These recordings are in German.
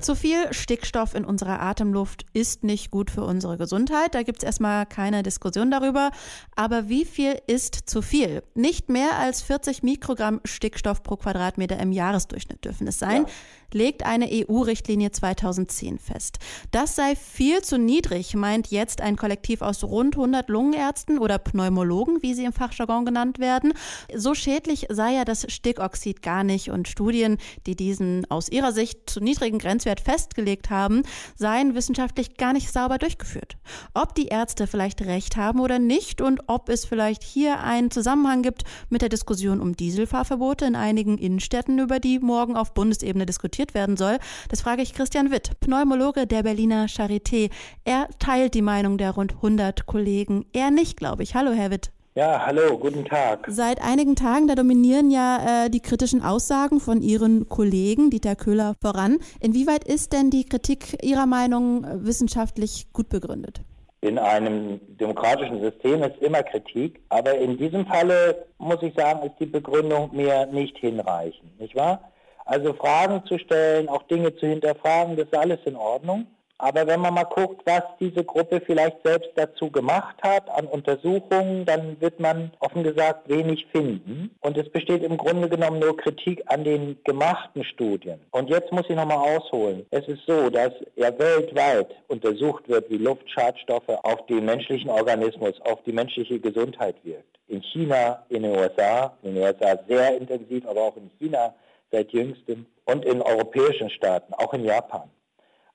Zu viel Stickstoff in unserer Atemluft ist nicht gut für unsere Gesundheit. Da gibt es erstmal keine Diskussion darüber. Aber wie viel ist zu viel? Nicht mehr als 40 Mikrogramm Stickstoff pro Quadratmeter im Jahresdurchschnitt dürfen es sein. Ja legt eine EU-Richtlinie 2010 fest. Das sei viel zu niedrig, meint jetzt ein Kollektiv aus rund 100 Lungenärzten oder Pneumologen, wie sie im Fachjargon genannt werden. So schädlich sei ja das Stickoxid gar nicht und Studien, die diesen aus ihrer Sicht zu niedrigen Grenzwert festgelegt haben, seien wissenschaftlich gar nicht sauber durchgeführt. Ob die Ärzte vielleicht recht haben oder nicht und ob es vielleicht hier einen Zusammenhang gibt mit der Diskussion um Dieselfahrverbote in einigen Innenstädten, über die morgen auf Bundesebene diskutiert diskutiert werden soll, das frage ich Christian Witt, Pneumologe der Berliner Charité. Er teilt die Meinung der rund 100 Kollegen. Er nicht, glaube ich. Hallo, Herr Witt. Ja, hallo, guten Tag. Seit einigen Tagen, da dominieren ja äh, die kritischen Aussagen von Ihren Kollegen, Dieter Köhler, voran. Inwieweit ist denn die Kritik Ihrer Meinung äh, wissenschaftlich gut begründet? In einem demokratischen System ist immer Kritik, aber in diesem Falle muss ich sagen, ist die Begründung mir nicht hinreichend, nicht wahr? Also Fragen zu stellen, auch Dinge zu hinterfragen, das ist alles in Ordnung. Aber wenn man mal guckt, was diese Gruppe vielleicht selbst dazu gemacht hat an Untersuchungen, dann wird man offen gesagt wenig finden. Und es besteht im Grunde genommen nur Kritik an den gemachten Studien. Und jetzt muss ich nochmal ausholen. Es ist so, dass ja weltweit untersucht wird, wie Luftschadstoffe auf den menschlichen Organismus, auf die menschliche Gesundheit wirkt. In China, in den USA, in den USA sehr intensiv, aber auch in China seit jüngstem und in europäischen Staaten, auch in Japan.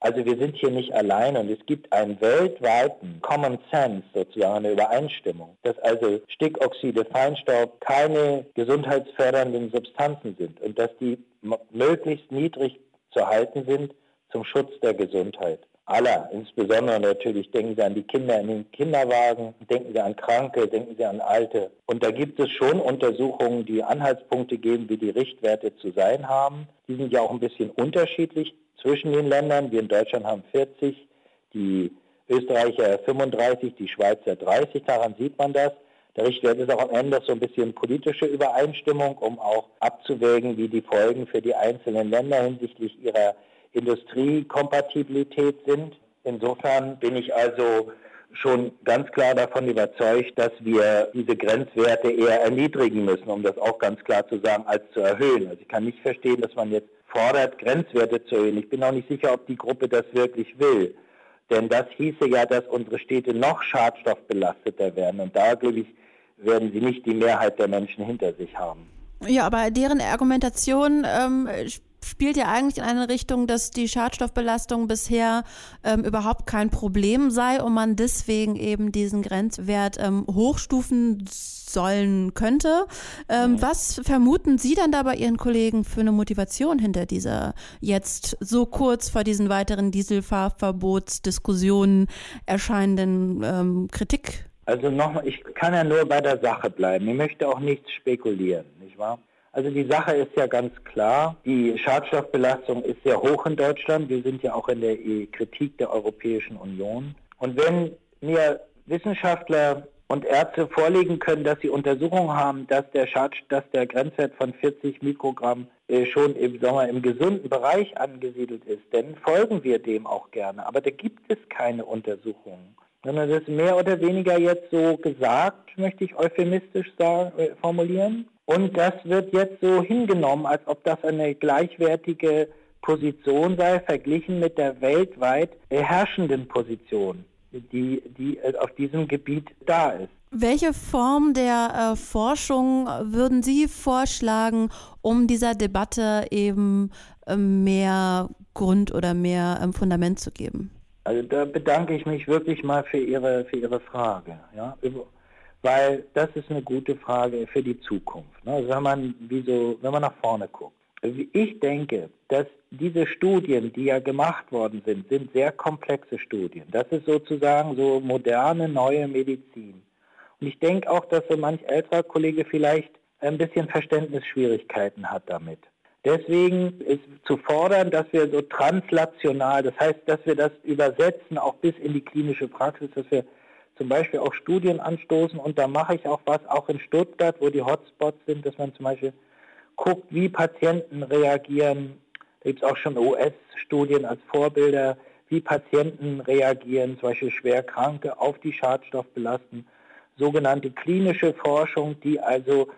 Also wir sind hier nicht allein und es gibt einen weltweiten Common Sense, sozusagen eine Übereinstimmung, dass also Stickoxide, Feinstaub keine gesundheitsfördernden Substanzen sind und dass die möglichst niedrig zu halten sind zum Schutz der Gesundheit aller. Insbesondere natürlich denken Sie an die Kinder in den Kinderwagen, denken Sie an Kranke, denken Sie an Alte. Und da gibt es schon Untersuchungen, die Anhaltspunkte geben, wie die Richtwerte zu sein haben. Die sind ja auch ein bisschen unterschiedlich zwischen den Ländern. Wir in Deutschland haben 40, die Österreicher 35, die Schweizer 30. Daran sieht man das. Der Richtwert ist auch am Ende so ein bisschen politische Übereinstimmung, um auch abzuwägen, wie die Folgen für die einzelnen Länder hinsichtlich ihrer Industriekompatibilität sind. Insofern bin ich also schon ganz klar davon überzeugt, dass wir diese Grenzwerte eher erniedrigen müssen, um das auch ganz klar zu sagen, als zu erhöhen. Also ich kann nicht verstehen, dass man jetzt fordert, Grenzwerte zu erhöhen. Ich bin auch nicht sicher, ob die Gruppe das wirklich will. Denn das hieße ja, dass unsere Städte noch schadstoffbelasteter werden. Und da, glaube ich, werden sie nicht die Mehrheit der Menschen hinter sich haben. Ja, aber deren Argumentation ähm, spielt ja eigentlich in eine Richtung, dass die Schadstoffbelastung bisher ähm, überhaupt kein Problem sei und man deswegen eben diesen Grenzwert ähm, hochstufen sollen könnte. Ähm, mhm. Was vermuten Sie dann da bei Ihren Kollegen für eine Motivation hinter dieser jetzt so kurz vor diesen weiteren Dieselfahrverbotsdiskussionen erscheinenden ähm, Kritik? Also nochmal, ich kann ja nur bei der Sache bleiben. Ich möchte auch nichts spekulieren, nicht wahr? Also die Sache ist ja ganz klar. Die Schadstoffbelastung ist sehr hoch in Deutschland. Wir sind ja auch in der Kritik der Europäischen Union. Und wenn mir Wissenschaftler und Ärzte vorlegen können, dass sie Untersuchungen haben, dass der, Schad, dass der Grenzwert von 40 Mikrogramm äh, schon im Sommer im gesunden Bereich angesiedelt ist, dann folgen wir dem auch gerne. Aber da gibt es keine Untersuchungen, sondern das ist mehr oder weniger jetzt so gesagt, möchte ich euphemistisch sagen, äh, formulieren. Und das wird jetzt so hingenommen, als ob das eine gleichwertige Position sei, verglichen mit der weltweit herrschenden Position, die, die auf diesem Gebiet da ist. Welche Form der äh, Forschung würden Sie vorschlagen, um dieser Debatte eben äh, mehr Grund oder mehr äh, Fundament zu geben? Also da bedanke ich mich wirklich mal für Ihre, für Ihre Frage. Ja? weil das ist eine gute Frage für die Zukunft. Ne? Also wenn man wie so, wenn man nach vorne guckt. Ich denke, dass diese Studien, die ja gemacht worden sind, sind sehr komplexe Studien. Das ist sozusagen so moderne, neue Medizin. Und ich denke auch, dass so manch älterer Kollege vielleicht ein bisschen Verständnisschwierigkeiten hat damit. Deswegen ist zu fordern, dass wir so translational, das heißt, dass wir das übersetzen, auch bis in die klinische Praxis, dass wir zum Beispiel auch Studien anstoßen und da mache ich auch was, auch in Stuttgart, wo die Hotspots sind, dass man zum Beispiel guckt, wie Patienten reagieren. Da gibt es auch schon US-Studien als Vorbilder, wie Patienten reagieren, zum Beispiel Schwerkranke, auf die Schadstoffbelastung. Sogenannte klinische Forschung, die also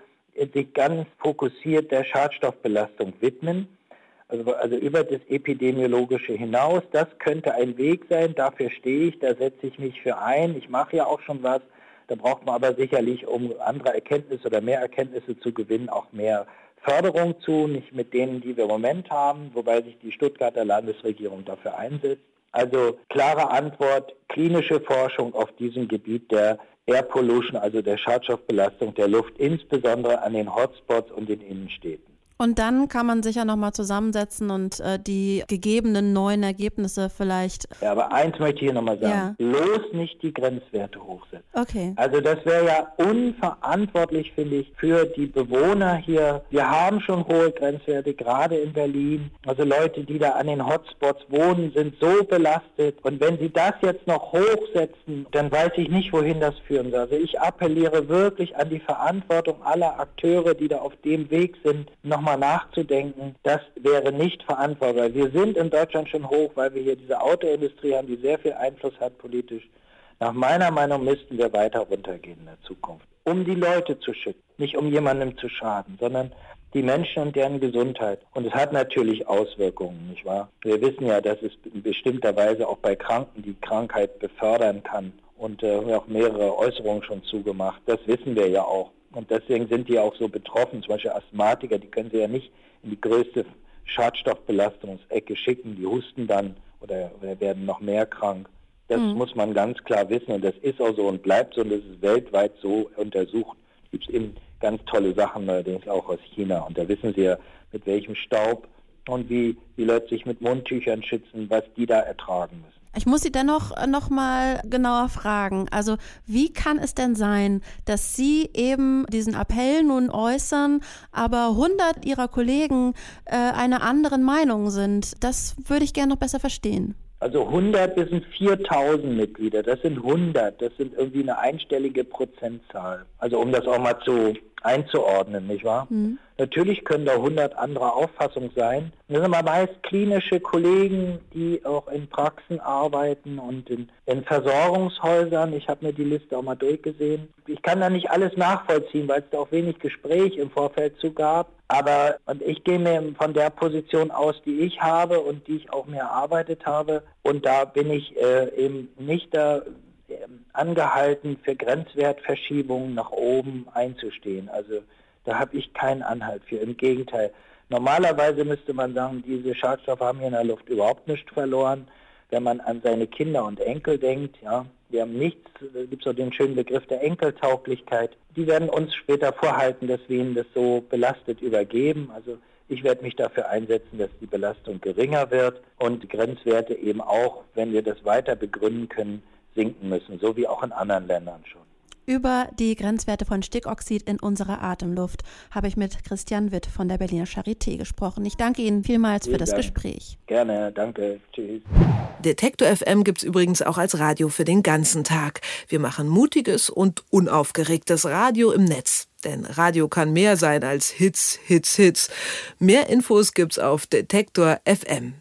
sich ganz fokussiert der Schadstoffbelastung widmen. Also, also über das Epidemiologische hinaus. Das könnte ein Weg sein, dafür stehe ich, da setze ich mich für ein. Ich mache ja auch schon was. Da braucht man aber sicherlich, um andere Erkenntnisse oder mehr Erkenntnisse zu gewinnen, auch mehr Förderung zu, nicht mit denen, die wir im Moment haben, wobei sich die Stuttgarter Landesregierung dafür einsetzt. Also klare Antwort, klinische Forschung auf diesem Gebiet der Air Pollution, also der Schadstoffbelastung der Luft, insbesondere an den Hotspots und den Innenstädten. Und dann kann man sich ja nochmal zusammensetzen und äh, die gegebenen neuen Ergebnisse vielleicht. Ja, aber eins möchte ich hier nochmal sagen. Ja. Bloß nicht die Grenzwerte hochsetzen. Okay. Also das wäre ja unverantwortlich, finde ich, für die Bewohner hier. Wir haben schon hohe Grenzwerte, gerade in Berlin. Also Leute, die da an den Hotspots wohnen, sind so belastet. Und wenn sie das jetzt noch hochsetzen, dann weiß ich nicht, wohin das führen soll. Also ich appelliere wirklich an die Verantwortung aller Akteure, die da auf dem Weg sind, nochmal nochmal nachzudenken, das wäre nicht verantwortbar. Wir sind in Deutschland schon hoch, weil wir hier diese Autoindustrie haben, die sehr viel Einfluss hat politisch. Nach meiner Meinung müssten wir weiter runtergehen in der Zukunft, um die Leute zu schützen, nicht um jemandem zu schaden, sondern die Menschen und deren Gesundheit. Und es hat natürlich Auswirkungen, nicht wahr? Wir wissen ja, dass es in bestimmter Weise auch bei Kranken die Krankheit befördern kann und äh, auch mehrere Äußerungen schon zugemacht. Das wissen wir ja auch. Und deswegen sind die auch so betroffen. Zum Beispiel Asthmatiker, die können sie ja nicht in die größte Schadstoffbelastungsecke schicken. Die husten dann oder, oder werden noch mehr krank. Das mhm. muss man ganz klar wissen und das ist auch so und bleibt so und das ist weltweit so untersucht. Es gibt eben ganz tolle Sachen allerdings auch aus China und da wissen sie ja, mit welchem Staub und wie die Leute sich mit Mundtüchern schützen, was die da ertragen müssen. Ich muss Sie dennoch äh, noch mal genauer fragen. Also wie kann es denn sein, dass Sie eben diesen Appell nun äußern, aber 100 Ihrer Kollegen äh, einer anderen Meinung sind? Das würde ich gerne noch besser verstehen. Also 100, das sind 4000 Mitglieder, das sind 100, das sind irgendwie eine einstellige Prozentzahl. Also um das auch mal zu einzuordnen, nicht wahr? Mhm. Natürlich können da 100 andere Auffassungen sein. Das sind aber meist klinische Kollegen, die auch in Praxen arbeiten und in, in Versorgungshäusern. Ich habe mir die Liste auch mal durchgesehen. Ich kann da nicht alles nachvollziehen, weil es da auch wenig Gespräch im Vorfeld zu gab. Aber und ich gehe mir von der Position aus, die ich habe und die ich auch mir erarbeitet habe. Und da bin ich äh, eben nicht da angehalten, für Grenzwertverschiebungen nach oben einzustehen. Also da habe ich keinen Anhalt für. Im Gegenteil. Normalerweise müsste man sagen, diese Schadstoffe haben hier in der Luft überhaupt nichts verloren. Wenn man an seine Kinder und Enkel denkt, ja, wir haben nichts, da gibt es auch den schönen Begriff der Enkeltauglichkeit. Die werden uns später vorhalten, dass wir ihnen das so belastet übergeben. Also ich werde mich dafür einsetzen, dass die Belastung geringer wird und Grenzwerte eben auch, wenn wir das weiter begründen können, sinken müssen, so wie auch in anderen Ländern schon. Über die Grenzwerte von Stickoxid in unserer Atemluft habe ich mit Christian Witt von der Berliner Charité gesprochen. Ich danke Ihnen vielmals Vielen für das Dank. Gespräch. Gerne, danke. Tschüss. Detektor FM gibt es übrigens auch als Radio für den ganzen Tag. Wir machen mutiges und unaufgeregtes Radio im Netz. Denn Radio kann mehr sein als Hits, Hits, Hits. Mehr Infos gibt's auf Detektor FM.